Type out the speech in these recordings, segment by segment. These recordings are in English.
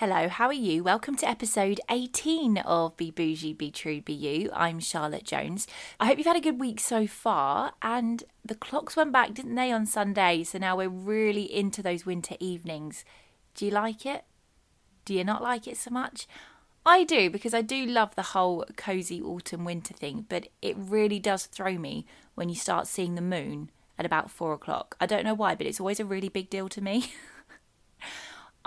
Hello, how are you? Welcome to episode 18 of Be Bougie, Be True, Be You. I'm Charlotte Jones. I hope you've had a good week so far. And the clocks went back, didn't they, on Sunday? So now we're really into those winter evenings. Do you like it? Do you not like it so much? I do because I do love the whole cozy autumn winter thing, but it really does throw me when you start seeing the moon at about four o'clock. I don't know why, but it's always a really big deal to me.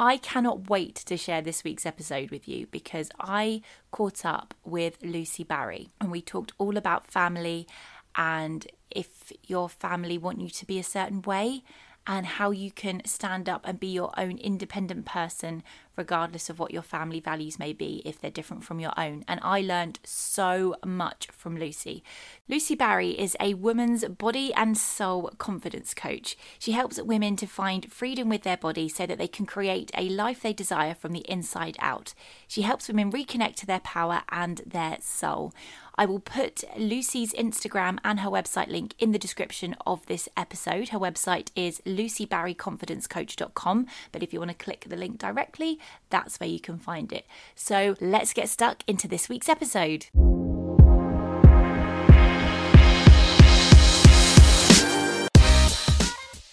I cannot wait to share this week's episode with you because I caught up with Lucy Barry and we talked all about family and if your family want you to be a certain way and how you can stand up and be your own independent person, regardless of what your family values may be, if they're different from your own. And I learned so much from Lucy. Lucy Barry is a woman's body and soul confidence coach. She helps women to find freedom with their body so that they can create a life they desire from the inside out. She helps women reconnect to their power and their soul. I will put Lucy's Instagram and her website link in the description of this episode. Her website is lucybarryconfidencecoach.com, but if you want to click the link directly, that's where you can find it. So let's get stuck into this week's episode.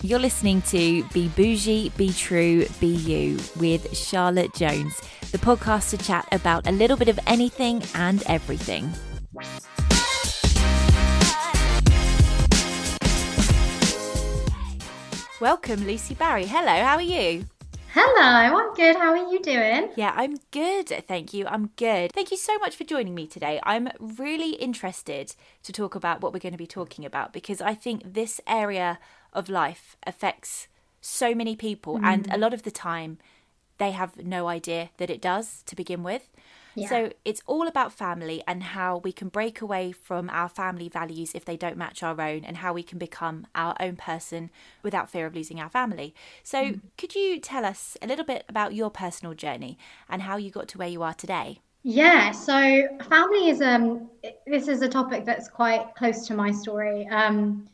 You're listening to Be Bougie, Be True, Be You with Charlotte Jones, the podcast to chat about a little bit of anything and everything. Welcome, Lucy Barry. Hello, how are you? Hello, I'm good. How are you doing? Yeah, I'm good. Thank you. I'm good. Thank you so much for joining me today. I'm really interested to talk about what we're going to be talking about because I think this area of life affects so many people, mm. and a lot of the time, they have no idea that it does to begin with. Yeah. So it's all about family and how we can break away from our family values if they don't match our own and how we can become our own person without fear of losing our family. So mm. could you tell us a little bit about your personal journey and how you got to where you are today? Yeah, so family is um this is a topic that's quite close to my story. Um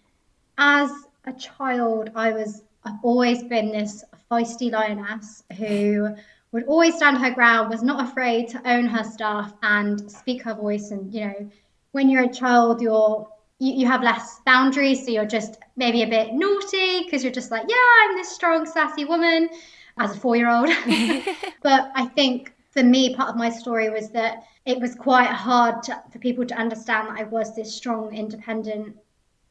as a child I was I've always been this feisty lioness who would always stand her ground, was not afraid to own her stuff and speak her voice. And, you know, when you're a child, you're you, you have less boundaries, so you're just maybe a bit naughty because you're just like, yeah, I'm this strong, sassy woman as a four year old. but I think for me, part of my story was that it was quite hard to, for people to understand that I was this strong, independent,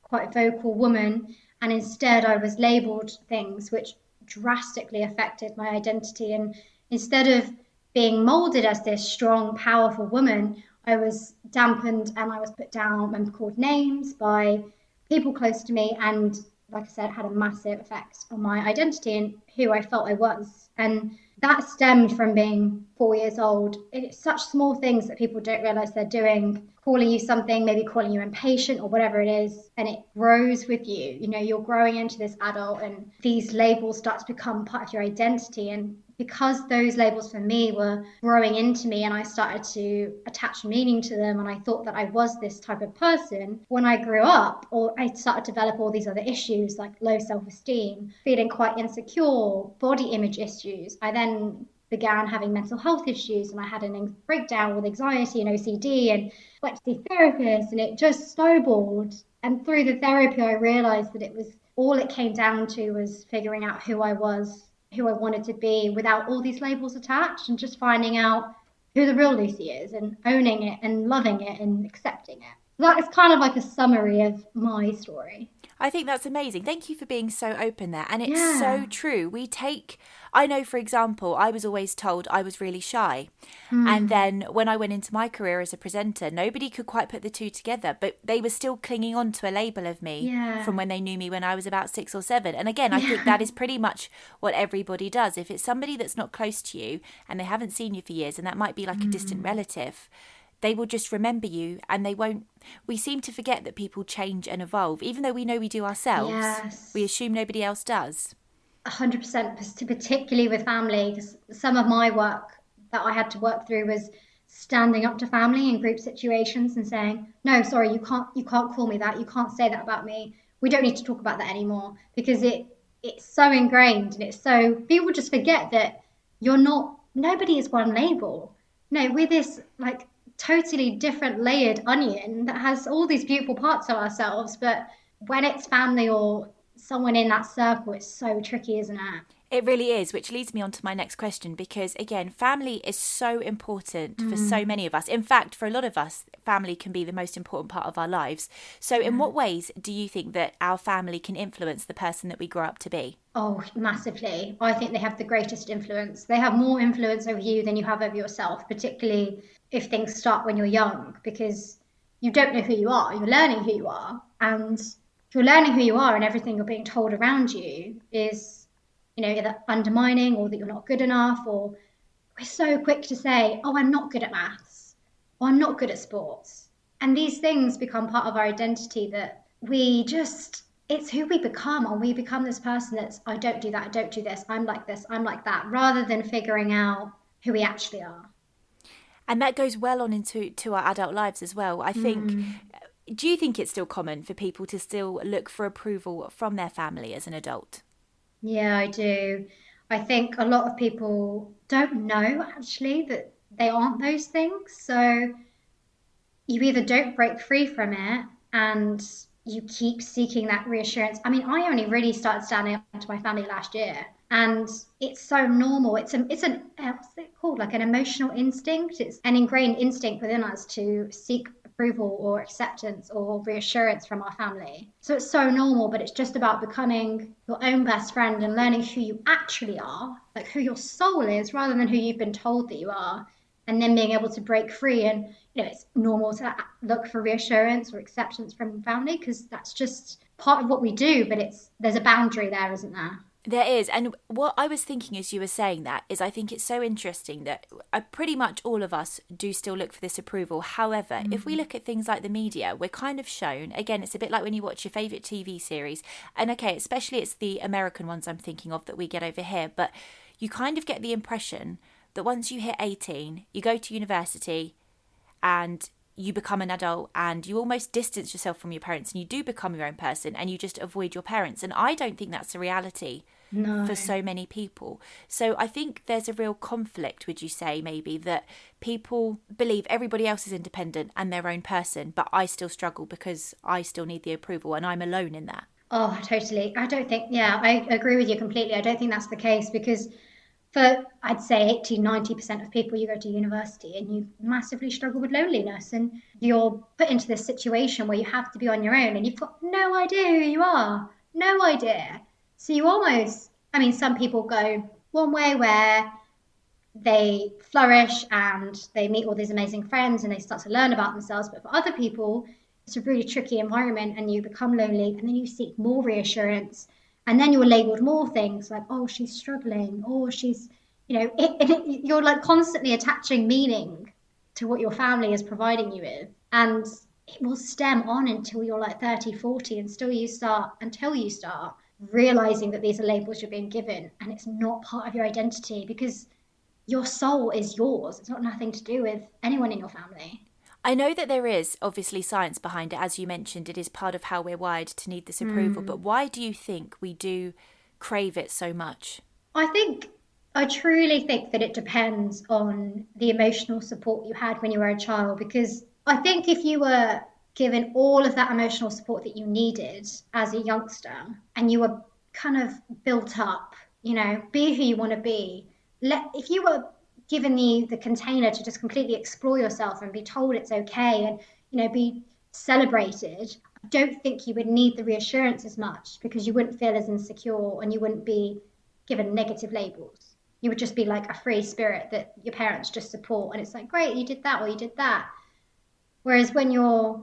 quite vocal woman. And instead, I was labeled things which drastically affected my identity and instead of being molded as this strong, powerful woman, I was dampened and I was put down and called names by people close to me. And like I said, had a massive effect on my identity and who I felt I was. And that stemmed from being four years old. It's such small things that people don't realize they're doing, calling you something, maybe calling you impatient or whatever it is, and it grows with you. You know, you're growing into this adult, and these labels start to become part of your identity. And because those labels for me were growing into me and I started to attach meaning to them and I thought that I was this type of person, when I grew up, or I started to develop all these other issues like low self esteem, feeling quite insecure, body image issues, I then began having mental health issues and I had a breakdown with anxiety and OCD and went to see therapists and it just snowballed. And through the therapy, I realized that it was all it came down to was figuring out who I was who I wanted to be without all these labels attached and just finding out who the real Lucy is and owning it and loving it and accepting it. That is kind of like a summary of my story. I think that's amazing. Thank you for being so open there. And it's yeah. so true. We take, I know, for example, I was always told I was really shy. Mm. And then when I went into my career as a presenter, nobody could quite put the two together, but they were still clinging on to a label of me yeah. from when they knew me when I was about six or seven. And again, I yeah. think that is pretty much what everybody does. If it's somebody that's not close to you and they haven't seen you for years, and that might be like mm. a distant hmm. relative they will just remember you and they won't we seem to forget that people change and evolve even though we know we do ourselves yes. we assume nobody else does 100% particularly with family because some of my work that i had to work through was standing up to family in group situations and saying no sorry you can't you can't call me that you can't say that about me we don't need to talk about that anymore because it it's so ingrained and it's so people just forget that you're not nobody is one label. No, we're this like totally different layered onion that has all these beautiful parts of ourselves. But when it's family or someone in that circle, it's so tricky, isn't it? It really is, which leads me on to my next question because, again, family is so important mm. for so mm. many of us. In fact, for a lot of us, family can be the most important part of our lives. So, in what ways do you think that our family can influence the person that we grow up to be? Oh, massively. I think they have the greatest influence. They have more influence over you than you have over yourself, particularly if things start when you're young, because you don't know who you are. You're learning who you are. And you're learning who you are and everything you're being told around you is you know, either undermining or that you're not good enough, or we're so quick to say, oh, I'm not good at maths, or I'm not good at sports. And these things become part of our identity that we just, it's who we become, and we become this person that's, I don't do that, I don't do this, I'm like this, I'm like that, rather than figuring out who we actually are. And that goes well on into to our adult lives as well. I think. Mm. Do you think it's still common for people to still look for approval from their family as an adult? Yeah, I do. I think a lot of people don't know actually that they aren't those things. So you either don't break free from it and you keep seeking that reassurance. I mean, I only really started standing up to my family last year, and it's so normal. It's a, it's an uh, what's it called? Like an emotional instinct. It's an ingrained instinct within us to seek approval or acceptance or reassurance from our family. So it's so normal, but it's just about becoming your own best friend and learning who you actually are, like who your soul is, rather than who you've been told that you are, and then being able to break free. And you know, it's normal to look for reassurance or acceptance from family because that's just part of what we do. But it's there's a boundary there, isn't there? There is. And what I was thinking as you were saying that is I think it's so interesting that uh, pretty much all of us do still look for this approval. However, mm-hmm. if we mm-hmm. look at things like the media, we're kind of shown, again, it's a bit like when you watch your favourite TV series. And okay, especially it's the American ones I'm thinking of that we get over here, but you kind of get the impression that once you hit 18, you go to university and you become an adult and you almost distance yourself from your parents and you do become your own person and you just avoid your parents. And I don't think that's the reality no. for so many people. So I think there's a real conflict, would you say, maybe, that people believe everybody else is independent and their own person, but I still struggle because I still need the approval and I'm alone in that. Oh, totally. I don't think, yeah, I agree with you completely. I don't think that's the case because for I'd say 80, 90% of people, you go to university and you massively struggle with loneliness and you're put into this situation where you have to be on your own and you've got no idea who you are, no idea. So you almost, I mean, some people go one way where they flourish and they meet all these amazing friends and they start to learn about themselves. But for other people, it's a really tricky environment and you become lonely and then you seek more reassurance and then you're labeled more things like oh she's struggling or she's you know it, it, you're like constantly attaching meaning to what your family is providing you with. And it will stem on until you're like 30 40 and still you start until you start realizing that these are labels you're being given and it's not part of your identity because your soul is yours. It's not nothing to do with anyone in your family I know that there is obviously science behind it. As you mentioned, it is part of how we're wired to need this approval. Mm. But why do you think we do crave it so much? I think, I truly think that it depends on the emotional support you had when you were a child. Because I think if you were given all of that emotional support that you needed as a youngster and you were kind of built up, you know, be who you want to be. Let, if you were given the the container to just completely explore yourself and be told it's okay and you know be celebrated i don't think you would need the reassurance as much because you wouldn't feel as insecure and you wouldn't be given negative labels. You would just be like a free spirit that your parents just support and it's like great you did that or you did that. Whereas when you're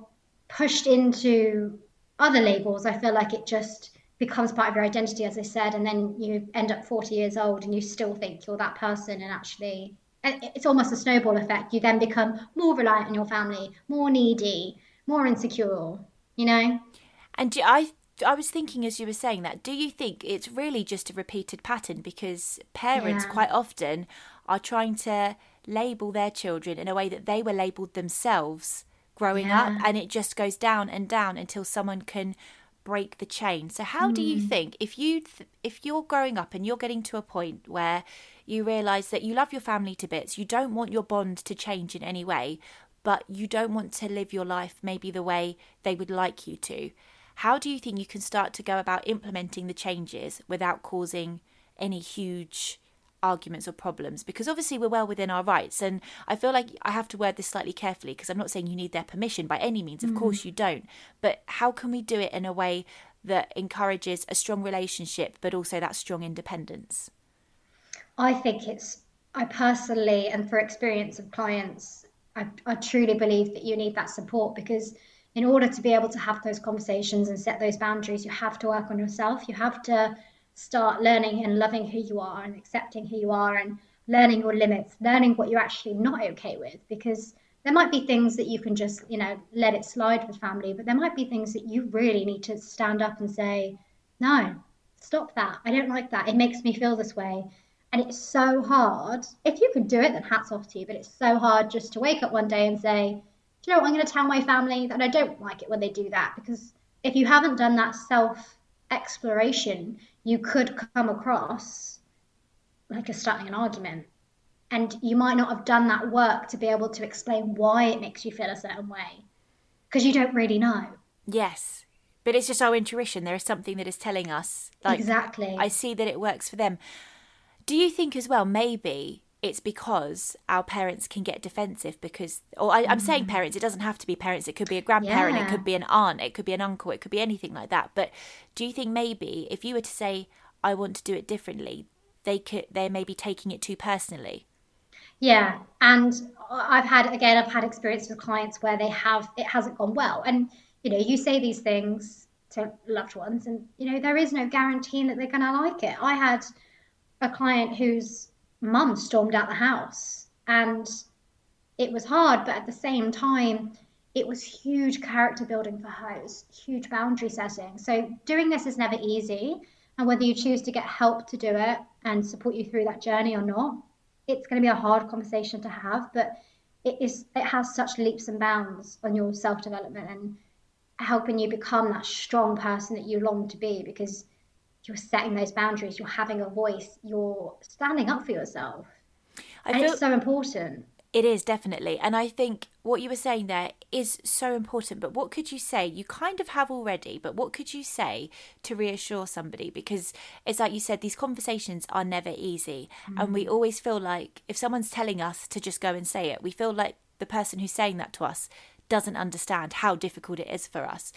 pushed into other labels i feel like it just becomes part of your identity, as I said, and then you end up 40 years old and you still think you're that person, and actually, it's almost a snowball effect. You then become more reliant on your family, more needy, more insecure, you know? And I I was thinking as you were saying that, do you think it's really just a repeated pattern because parents yeah. quite often are trying to label their children in a way that they were labeled themselves growing yeah. up and it just goes down and down until someone can break the chain. So how mm. do you hmm. think if you th- if you're growing up and you're getting to a point where you realize that you love your family to bits, you don't want your bond to change in any way, but you don't want to live your life maybe the way they would like you to. How do you think you can start to go about implementing the changes without causing any huge arguments or problems because obviously we're well within our rights. And i feel like i have to word this slightly carefully because i'm not saying you need their permission by any means. Of mm. course you don't. But how can we do it in a way that encourages a strong relationship but also that strong independence? I think it's i personally and for experience of clients i, I truly believe that you need that support because in order to be able to have those conversations and set those boundaries you have to work on yourself. You have to start learning and loving who you are and accepting who you are and learning your limits, learning what you're actually not okay with. Because there might be things that you can just, you know, let it slide with family, but there might be things that you really need to stand up and say, no, stop that. I don't like that. It makes me feel this way. And it's so hard. If you can do it, then hats off to you. But it's so hard just to wake up one day and say, do you know what? I'm going to tell my family that I don't like it when they do that. Because if you haven't done that self exploration, you could come across like a starting an argument. And you might not have done that work to be able to explain why it makes you feel a certain way because you don't really know. Yes. But it's just our intuition. There is something that is telling us. Like, exactly. I see that it works for them. Do you think as well, maybe it's because our parents can get defensive because or I, am saying mm. parents it doesn't have to be parents it could be a grandparent yeah. it could be an aunt it could be an uncle it could be anything like that but do you think maybe if you were to say i want to do it differently they could they may be taking it too personally yeah and i've had again i've had experience with clients where they have it hasn't gone well and you know you say these things to loved ones and you know there is no guarantee that they're going to like it i had a client who's mum stormed out the house and it was hard but at the same time it was huge character building for her. It was huge boundary setting. So doing this is never easy and whether you choose to get help to do it and support you through that journey or not it's going to be a hard conversation to have but it is it has such leaps and bounds on your self development and helping you become that strong person that you long to be because you're setting those boundaries, you're having a voice, you're standing up for yourself. I and feel it's so important. It is definitely. And I think what you were saying there is so important. But what could you say? You kind of have already, but what could you say to reassure somebody? Because it's like you said, these conversations are never easy. Mm. And we mm. always feel like if someone's telling us to just go and say it, we feel like the person who's saying that to us doesn't understand how difficult it is for us.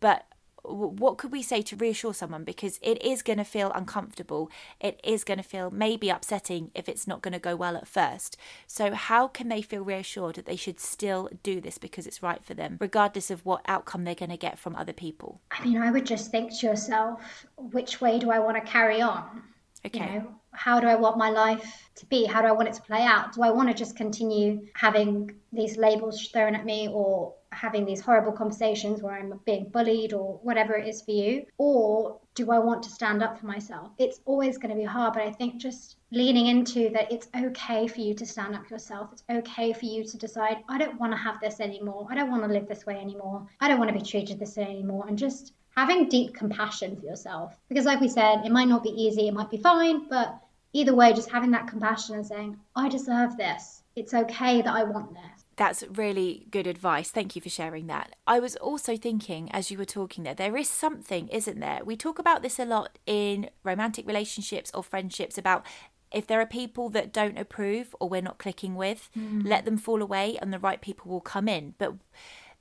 But what could we say to reassure someone? Because it is going to feel uncomfortable. It is going to feel maybe upsetting if it's not going to go well at first. So how can they feel reassured that they should still do this because it's right for them regardless of what outcome they're going to get from other people? I mean i would just think to yourself which way do i want to carry on? Okay. you know, how do i want my life to be? How do i want it to play out? Do i want to just continue having these labels thrown at me or having these horrible conversations where I'm being bullied or whatever it is for you? Or do I want to stand up for myself? It's always going to be hard, but I think just leaning into that it's okay for you to stand up yourself. It's okay for you to decide, I don't want to have this anymore. I don't want to live this way anymore. I don't want to be treated this way anymore. And just having deep compassion for yourself. Because, like we said, it might not be easy, it might be fine, but either way, just having that compassion and saying, I deserve this. It's okay that I want this. That's really good advice. Thank you for sharing that. I was also thinking as you were talking there, there is something, isn't there? We talk about this a lot in romantic relationships or friendships about if there are people that don't approve or we're not clicking with, mm. let them fall away and the right people will come in. But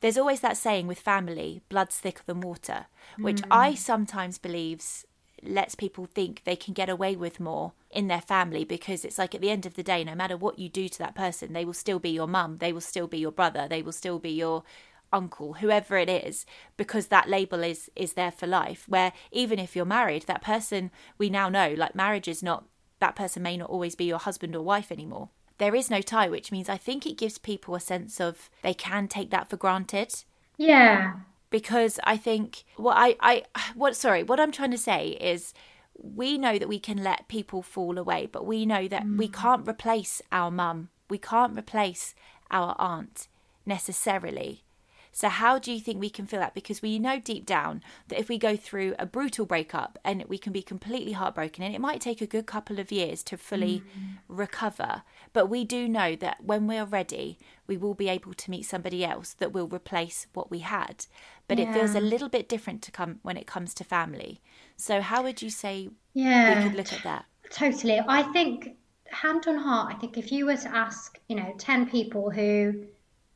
there's always that saying with family, blood's thicker than water, which mm. I sometimes believes lets people think they can get away with more in their family because it's like at the end of the day, no matter what you do to that person, they will still be your mum, they will still be your brother, they will still be your uncle whoever it is because that label is is there for life. Where even if you're married that person we now know like marriage is not that person may not always be your husband or wife anymore. There is no tie which means i think it gives people a sense of they can take that for granted. Yeah because I think what I, I what sorry what I'm trying to say is we know that we can let people fall away, but we know that mm. we can't replace our mum. We can't replace our aunt necessarily. So, how do you think we can feel that? Because we know deep down that if we go through a brutal breakup and we can be completely heartbroken, and it might take a good couple of years to fully mm. recover, but we do know that when we're ready, we will be able to meet somebody else that will replace what we had. But yeah. it feels a little bit different to come when it comes to family. So, how would you say yeah, we could look at that? Totally. I think hand on heart, I think if you were to ask, you know, 10 people who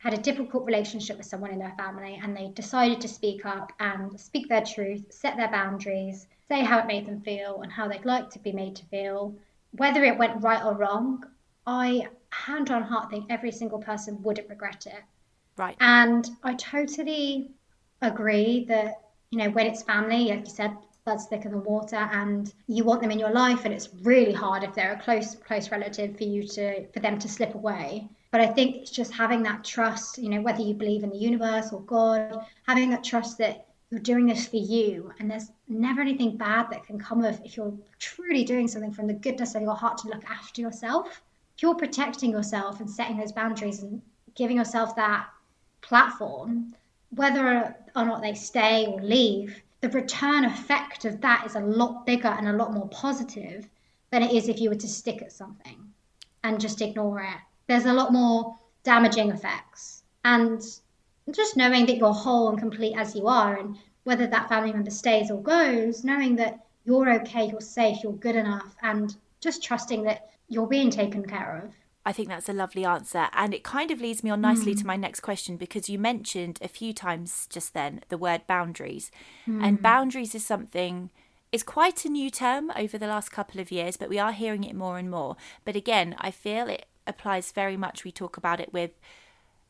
had a difficult relationship with someone in their family and they decided to speak up and speak their truth, set their boundaries, say how it made them feel and how they'd like to be made to feel, whether it went right or wrong, I hand on heart think every single person wouldn't regret it. Right. And I totally agree that, you know, when it's family, like you said, blood's thicker than water and you want them in your life and it's really hard if they're a close close relative for you to for them to slip away but i think it's just having that trust you know whether you believe in the universe or god having that trust that you're doing this for you and there's never anything bad that can come of if you're truly doing something from the goodness of your heart to look after yourself if you're protecting yourself and setting those boundaries and giving yourself that platform whether or not they stay or leave the return effect of that is a lot bigger and a lot more positive than it is if you were to stick at something and just ignore it. There's a lot more damaging effects. And just knowing that you're whole and complete as you are, and whether that family member stays or goes, knowing that you're okay, you're safe, you're good enough, and just trusting that you're being taken care of. I think that's a lovely answer. And it kind of leads me on nicely mm. to my next question because you mentioned a few times just then the word boundaries. Mm. And boundaries is something is quite a new term over the last couple of years, but we are hearing it more and more. But again, I feel it applies very much. We talk about it with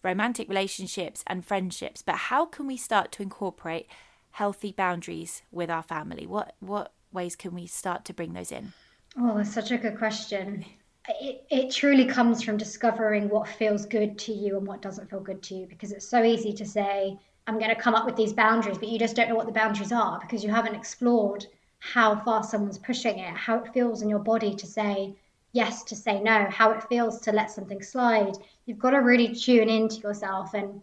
romantic relationships and friendships, but how can we start to incorporate healthy boundaries with our family? What what ways can we start to bring those in? Oh, that's such a good question it, it truly comes from discovering what feels good to you and what doesn't feel good to you because it's so easy to say i'm going to come up with these boundaries but you just don't know what the boundaries are because you haven't explored how far someone's pushing it how it feels in your body to say yes to say no how it feels to let something slide you've got to really tune into yourself and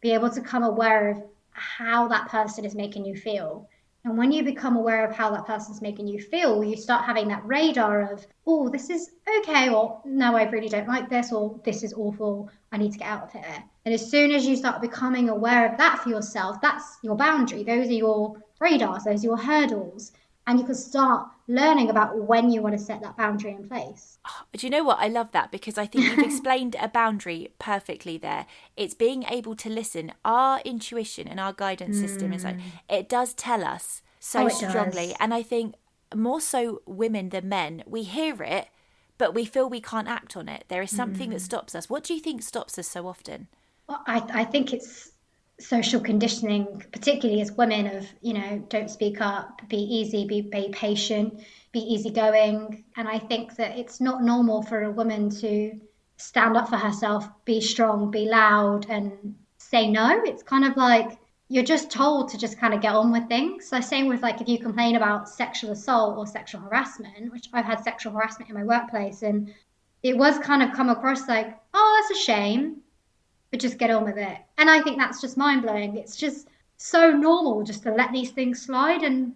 be able to come aware of how that person is making you feel and when you become aware of how that person's making you feel, you start having that radar of, oh, this is okay, or no, I really don't like this, or this is awful, I need to get out of here. And as soon as you start becoming aware of that for yourself, that's your boundary. Those are your radars, those are your hurdles and you can start learning about when you want to set that boundary in place. Oh, do you know what? I love that because I think you've explained a boundary perfectly there. It's being able to listen. Our intuition and our guidance mm. system is like mm. it does tell us so oh, strongly. Does. And I think more so women than men, we hear it, but we feel we can't act on it. There is something mm. that stops us. What do you think stops us so often? Well, I, I think it's social conditioning, particularly as women, of you know, don't speak up, be easy, be, be patient, be easygoing. And I think that it's not normal for a woman to stand up for herself, be strong, be loud, and say no. It's kind of like you're just told to just kind of get on with things. So same with like if you complain about sexual assault or sexual harassment, which I've had sexual harassment in my workplace, and it was kind of come across like, oh, that's a shame but just get on with it. And I think that's just mind blowing. It's just so normal just to let these things slide. And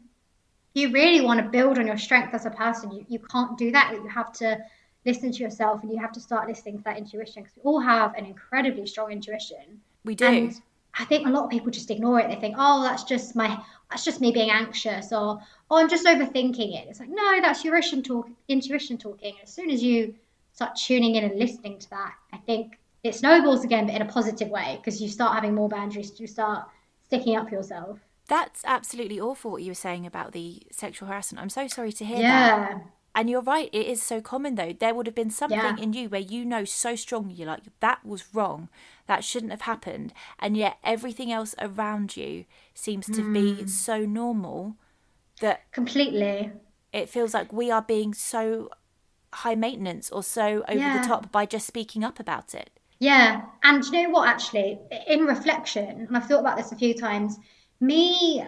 you really want to build on your strength as a person. You, you can't do that. You have to listen to yourself and you have to start listening to that intuition because we all have an incredibly strong intuition. We do. And I think a lot of people just ignore it. They think, oh, that's just my, that's just me being anxious, or oh, I'm just overthinking it. It's like, no, that's your intuition talk, intuition talking. As soon as you start tuning in and listening to that, I think it snowballs again, but in a positive way because you start having more boundaries. You start sticking up for yourself. That's absolutely awful what you were saying about the sexual harassment. I'm so sorry to hear yeah. that. And you're right, it is so common though. There would have been something yeah. in you where you know so strongly, you're like, that was wrong. That shouldn't have happened. And yet everything else around you seems to mm. be so normal that. Completely. It feels like we are being so high maintenance or so over yeah. the top by just speaking up about it. Yeah. And you know what, actually, in reflection, and I've thought about this a few times, me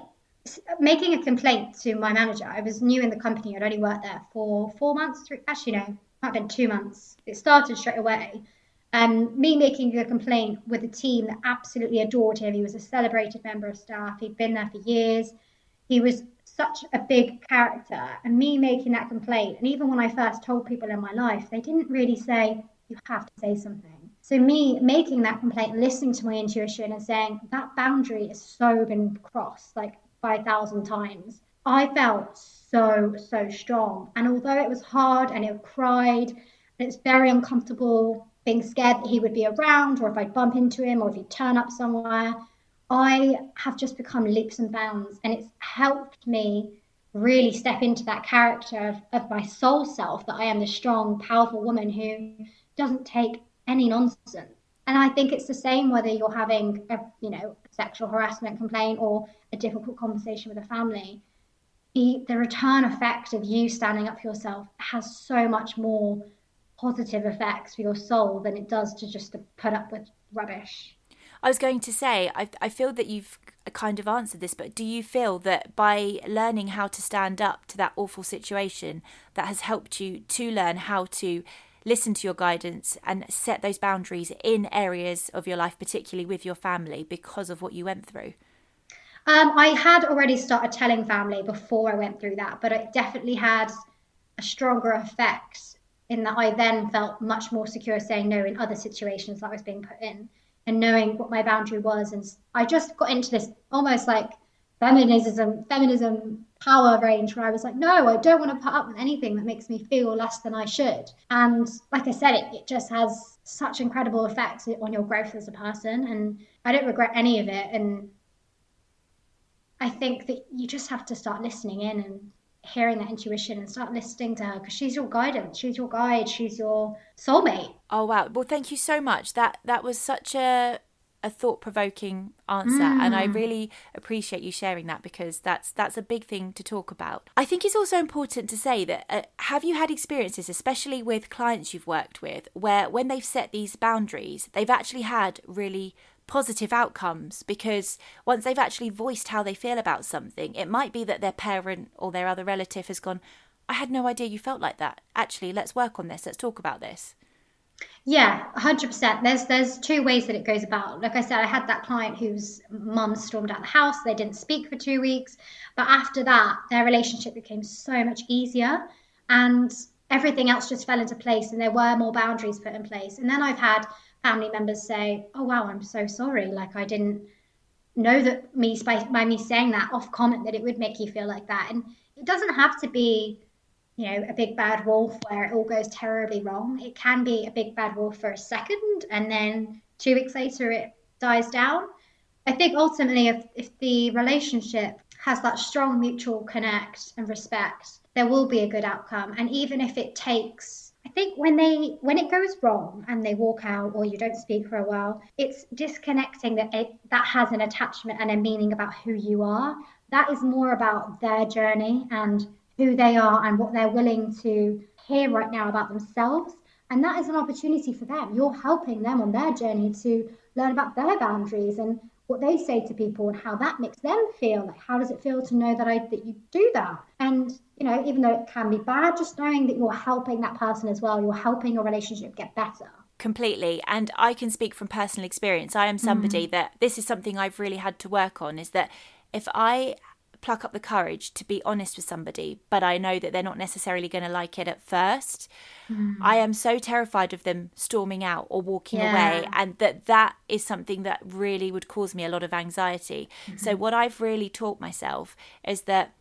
making a complaint to my manager, I was new in the company, I'd only worked there for four months, three, actually, no, might have been two months. It started straight away. Um, me making a complaint with a team that absolutely adored him. He was a celebrated member of staff. He'd been there for years. He was such a big character. And me making that complaint, and even when I first told people in my life, they didn't really say, you have to say something. So me making that complaint, listening to my intuition and saying that boundary has so been crossed like 5,000 times. I felt so, so strong. And although it was hard and it cried, and it's very uncomfortable being scared that he would be around or if I'd bump into him or if he'd turn up somewhere, I have just become leaps and bounds. And it's helped me really step into that character of, of my soul self that I am the strong, powerful woman who doesn't take any nonsense. And I think it's the same whether you're having a you know sexual harassment complaint or a difficult conversation with a family. The, the return effect of you standing up for yourself has so much more positive effects for your soul than it does to just to put up with rubbish. I was going to say, I, I feel that you've kind of answered this, but do you feel that by learning how to stand up to that awful situation, that has helped you to learn how to listen to your guidance and set those boundaries in areas of your life, particularly with your family, because of what you went through? Um, I had already started telling family before I went through that, but it definitely had a stronger effect in that I then felt much more secure saying no in other situations that I was being put in and knowing what my boundary was. And I just got into this almost like feminism, feminism power range where I was like, no, I don't want to put up with anything that makes me feel less than I should. And like I said, it, it just has such incredible effects on your growth as a person. And I don't regret any of it. And I think that you just have to start listening in and hearing that intuition and start listening to her because she's your guidance she's your guide she's your soulmate oh wow well thank you so much that that was such a a thought provoking answer mm. and I mm. really appreciate you sharing that because that's that's a big thing to talk about. I think it's also important to say that uh, have you had experiences especially with clients you've worked with where when they've set these boundaries they've actually had really positive outcomes because once they've actually voiced how they feel about something it might be that their parent or their other relative has gone I had no idea you felt like that. Actually, let's work on this. Let's talk about this. Yeah, hundred percent. There's there's two ways that it goes about. Like I said, I had that client whose mum stormed out the house. They didn't speak for two weeks, but after that, their relationship became so much easier, and everything else just fell into place, and there were more boundaries put in place. And then I've had family members say, "Oh wow, I'm so sorry. Like I didn't know that me by, by me saying that off comment that it would make you feel like that." And it doesn't have to be you know, a big bad wolf where it all goes terribly wrong. It can be a big bad wolf for a second and then two weeks later it dies down. I think ultimately, if, if the relationship has that strong mutual connect and respect, there will be a good outcome. And even if it takes, I think when they when it goes wrong and they walk out or you don't speak for a while, it's disconnecting that it that has an attachment and a meaning about who you are. That is more about their journey and who they are and what they're willing to hear right now about themselves. And that is an opportunity for them. You're helping them on their journey to learn about their boundaries and what they say to people and how that makes them feel. Like, how does it feel to know that I that you do that? And you know, even though it can be bad, just knowing that you're helping that person as well, you're helping your relationship get better completely and i can speak from personal experience i am somebody mm. that this is something i've really had to work on is that if i pluck up the courage to be honest with somebody, but I know that they're not necessarily going to like it at first. Mm. I am so terrified of them storming out or walking yeah. away, and that that is something that really would cause me a lot of anxiety. Mm-hmm. So, what I've really taught myself is that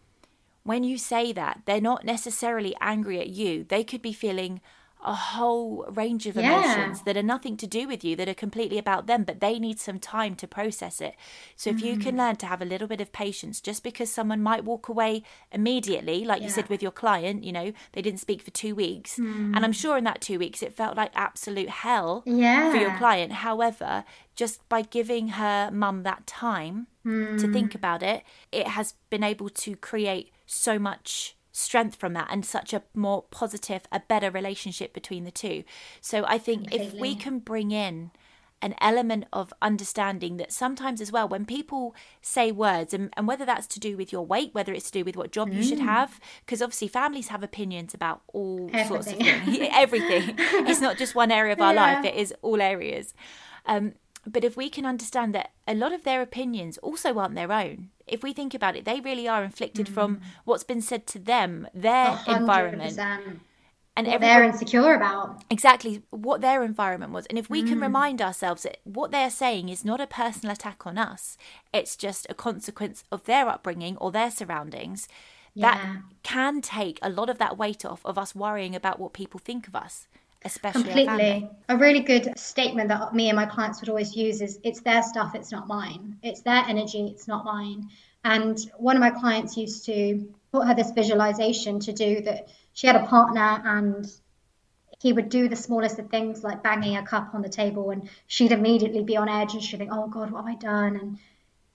when you say that, they're not necessarily angry at you, they could be feeling a whole range of emotions yeah. that are nothing to do with you, that are completely about them, but they need some time to process it. So if mm. you can mm. learn to have a little bit of patience, just because someone might walk away immediately, like yeah. you said with your client, you know, they didn't speak for two weeks. Mm. And I'm mm. sure in that two weeks it felt like absolute hell yeah. for your client. However, just by giving her mum that time mm. to think about it, it has been able to create so much strength from that and such a more positive, a better relationship between the two. So I think Completely. if we can bring in an element of understanding that sometimes as well, when people say words, and, and whether that's to do with your weight, whether it's to do with what job mm. you should mm. have, because obviously families have opinions about all Everything. sorts of things. Everything. it's not just one area of our yeah. life, it is all areas. Um, but if we can understand that a lot of their opinions also aren't their own, if we think about it, they really are inflicted mm. from what's been said to them, their 100%. environment. And what they're insecure about. Exactly what their environment was. And if we mm. can remind ourselves that what they're saying is not a personal attack on us, it's just a consequence of their upbringing or their surroundings, yeah. that can take a lot of that weight off of us worrying about what people think of us especially completely. A really good statement that me and my clients would always use is it's their stuff it's not mine. It's their energy it's not mine. And one of my clients used to put her this visualization to do that she had a partner and he would do the smallest of things like banging a cup on the table and she'd immediately be on edge and she'd think oh god what have i done? And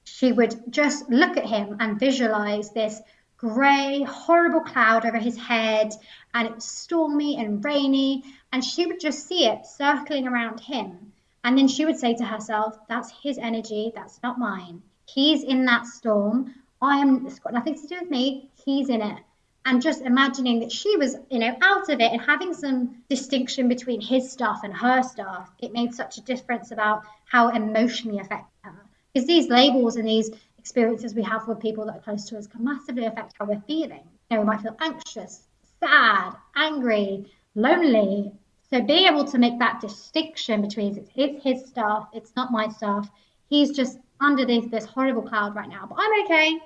she would just look at him and visualize this grey horrible cloud over his head and it's stormy and rainy and she would just see it circling around him. And then she would say to herself, That's his energy, that's not mine. He's in that storm. I am, it's got nothing to do with me. He's in it. And just imagining that she was, you know, out of it and having some distinction between his stuff and her stuff, it made such a difference about how emotionally affected her. Because these labels and these experiences we have with people that are close to us can massively affect how we're feeling. You know, we might feel anxious, sad, angry, lonely. So being able to make that distinction between it's his stuff, it's not my stuff. He's just underneath this horrible cloud right now, but I'm okay.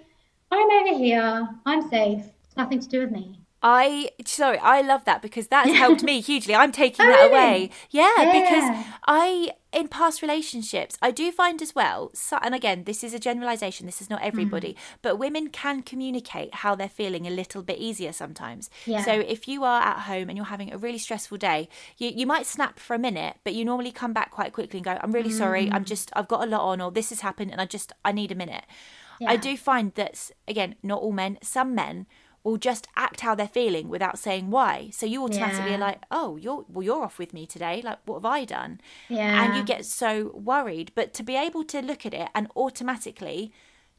I'm over here. I'm safe. It's nothing to do with me. I sorry, I love that because that's helped me hugely. I'm taking oh, that really? away. Yeah, yeah, because I in past relationships, I do find as well, so, and again, this is a generalization, this is not everybody, mm. but women can communicate how they're feeling a little bit easier sometimes. Yeah. So if you are at home and you're having a really stressful day, you, you might snap for a minute, but you normally come back quite quickly and go, I'm really mm. sorry, I'm mm. just, I've got a lot on, or this has happened, and I just, I need a minute. Yeah. I do find that, again, not all men, some men will just act how they're feeling without saying why. So you automatically yeah. are like, oh, you're well, you're off with me today. Like, what have I done? Yeah. And you get so worried. But to be able to look at it and automatically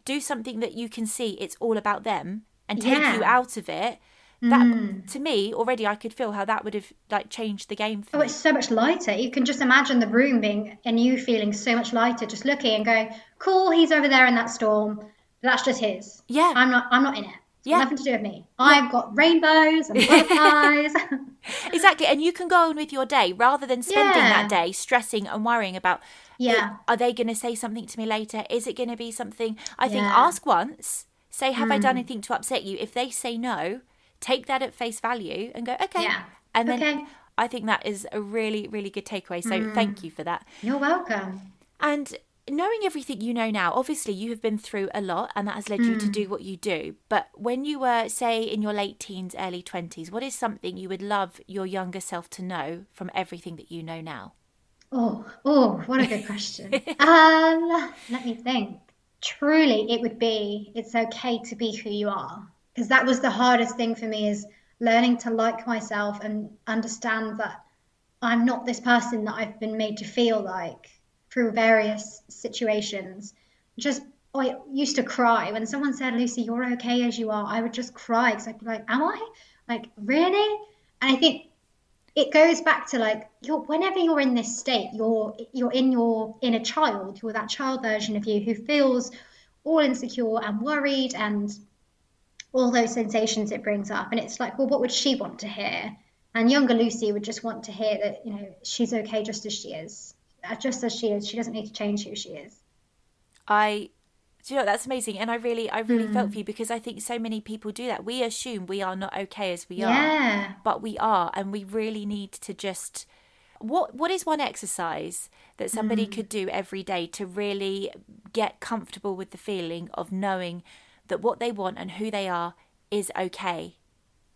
do something that you can see it's all about them and take yeah. you out of it. That mm. to me already, I could feel how that would have like changed the game. oh, me. it's so much lighter. You can just imagine the room being and you feeling so much lighter, just looking and going, "Cool, he's over there in that storm. That's just his. Yeah, I'm not. I'm not in it." Yeah. nothing to do with me. Yeah. I've got rainbows and butterflies. exactly. And you can go on with your day rather than spending yeah. that day stressing and worrying about yeah. are they going to say something to me later? Is it going to be something? I think ask once, say, have mm. I done mm. anything to upset you? If they say no, take that at face value and go, okay. Yeah. And then okay. I think that is a really, really good takeaway. So mm. thank you for that. You're welcome. And knowing everything you know now, obviously you have been through a lot and that has led mm. you to hmm. do what you do. But when you were, say, in your late teens, early 20s, what is something you would love your younger self to know from everything that you know now? Oh, oh, what a good question. um, let me think. Truly, it would be it's okay to be who you are. Because that was the hardest thing for me is learning to like myself and understand that I'm not this person that I've been made to feel like through various situations. Just oh, I used to cry when someone said, "Lucy, you're okay as you are." I would just cry because I'd be like, "Am I? Like really?" And I think it goes back to like you're whenever you're in this state, you're you're in your inner child, you're that child version of you who feels all insecure and worried and all those sensations it brings up. And it's like, well, what would she want to hear? And younger Lucy would just want to hear that, you know, she's okay just as she is just as she is. She doesn't need to change who she is. I do you know that's amazing and i really i really mm. felt for you because i think so many people do that we assume we are not okay as we yeah. are but we are and we really need to just what what is one exercise that somebody mm. could do every day to really get comfortable with the feeling of knowing that what they want and who they are is okay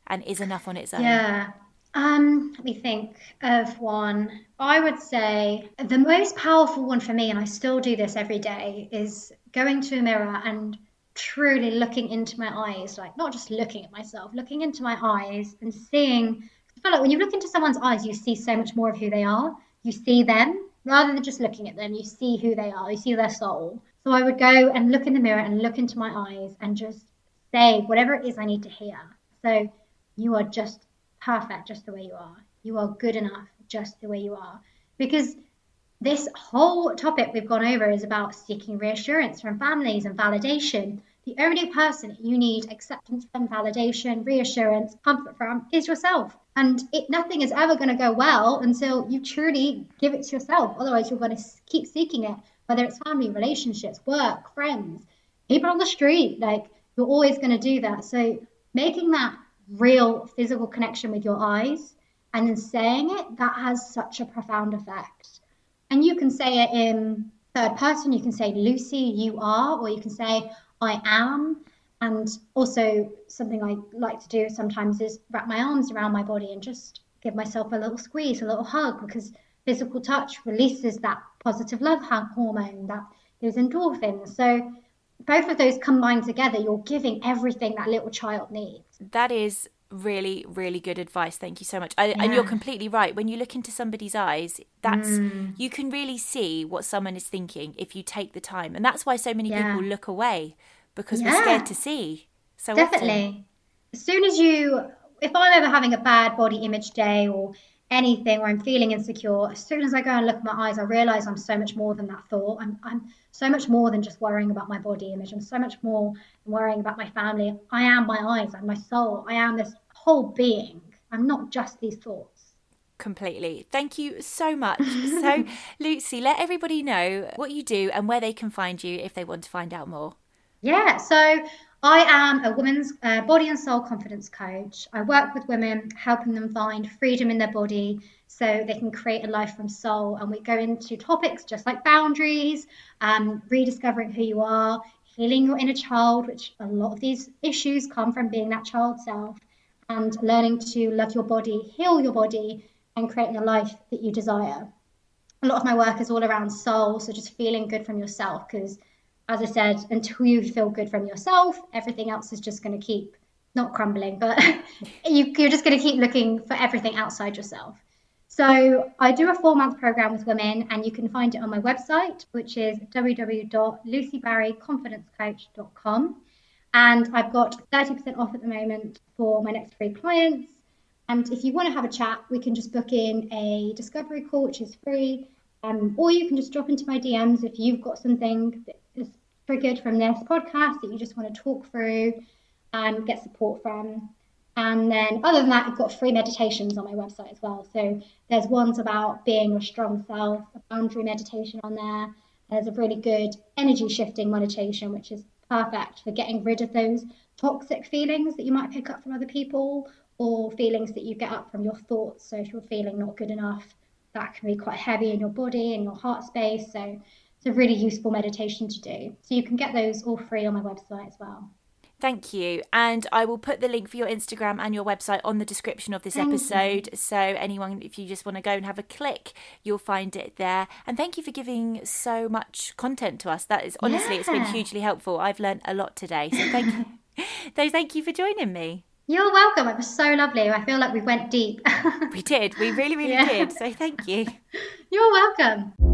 and is enough on its own yeah um, let me think of one. I would say the most powerful one for me, and I still do this every day, is going to a mirror and truly looking into my eyes, like not just looking at myself, looking into my eyes and seeing. I feel like when you look into someone's eyes, you see so much more of who they are. You see them rather than just looking at them, you see who they are, you see their soul. So I would go and look in the mirror and look into my eyes and just say whatever it is I need to hear. So you are just perfect just the way you are. You are good enough just the way you are. Because this whole topic we've gone over is about seeking reassurance from families and validation. The only person you need acceptance from, validation, reassurance, comfort from is yourself. And it, nothing is ever going to go well until you truly give it to yourself. Otherwise, you're going to keep seeking it, whether it's family, relationships, work, friends, people on the street. Like, you're always going to do that. So, making that real physical connection with your eyes and then saying it, that has such a profound effect. And you can say it in third person, you can say, Lucy, you are, or you can say, I am. And also, something I like to do sometimes is wrap my arms around my body and just give myself a little squeeze, a little hug, because physical touch releases that positive love hormone, that those endorphins. So, both of those combined together, you're giving everything that little child needs. That is really really good advice thank you so much I, yeah. and you're completely right when you look into somebody's eyes that's mm. you can really see what someone is thinking if you take the time and that's why so many yeah. people look away because yeah. we're scared to see so definitely often. as soon as you if i'm ever having a bad body image day or anything where i'm feeling insecure as soon as i go and look at my eyes i realize i'm so much more than that thought i'm, I'm so much more than just worrying about my body image i'm so much more than worrying about my family i am my eyes i'm my soul i am this whole being i'm not just these thoughts completely. Thank you so much. So, Lucy, let everybody know what you do and where they can find you if they want to find out more. Yeah, so I am a women's uh, body and soul confidence coach. I work with women, helping them find freedom in their body so they can create a life from soul. And we go into topics just like boundaries, um, rediscovering who you are, healing your inner child, which a lot of these issues come from being that child self, and learning to love your body, heal your body, and creating a life that you desire. A lot of my work is all around soul, so just feeling good from yourself because as I said, until you feel good from yourself, everything else is just going to keep not crumbling, but you, are just going to keep looking for everything outside yourself. So I do a four month program with women, and you can find it on my website, which is www.lucybarryconfidencecoach.com. And I've got 30% off at the moment for my next three clients. And if you want to have a chat, we can just book in a discovery call, which is free. Um, or you can just drop into my DMs if you've got something that triggered from this podcast that you just want to talk through and get support from. And then, other than that, I've got free meditations on my website as well. So there's ones about being a strong self, a boundary meditation on there. There's a really good energy shifting meditation, which is perfect for getting rid of those toxic feelings that you might pick up from other people or feelings that you get up from your thoughts. So if you're feeling not good enough, that can be quite heavy in your body and your heart space. So it's a really useful meditation to do. So you can get those all free on my website as well. Thank you. And I will put the link for your Instagram and your website on the description of this thank episode. You. So, anyone, if you just want to go and have a click, you'll find it there. And thank you for giving so much content to us. That is honestly, yeah. it's been hugely helpful. I've learned a lot today. So, thank you. so, thank you for joining me. You're welcome. It was so lovely. I feel like we went deep. we did. We really, really yeah. did. So thank you. You're welcome.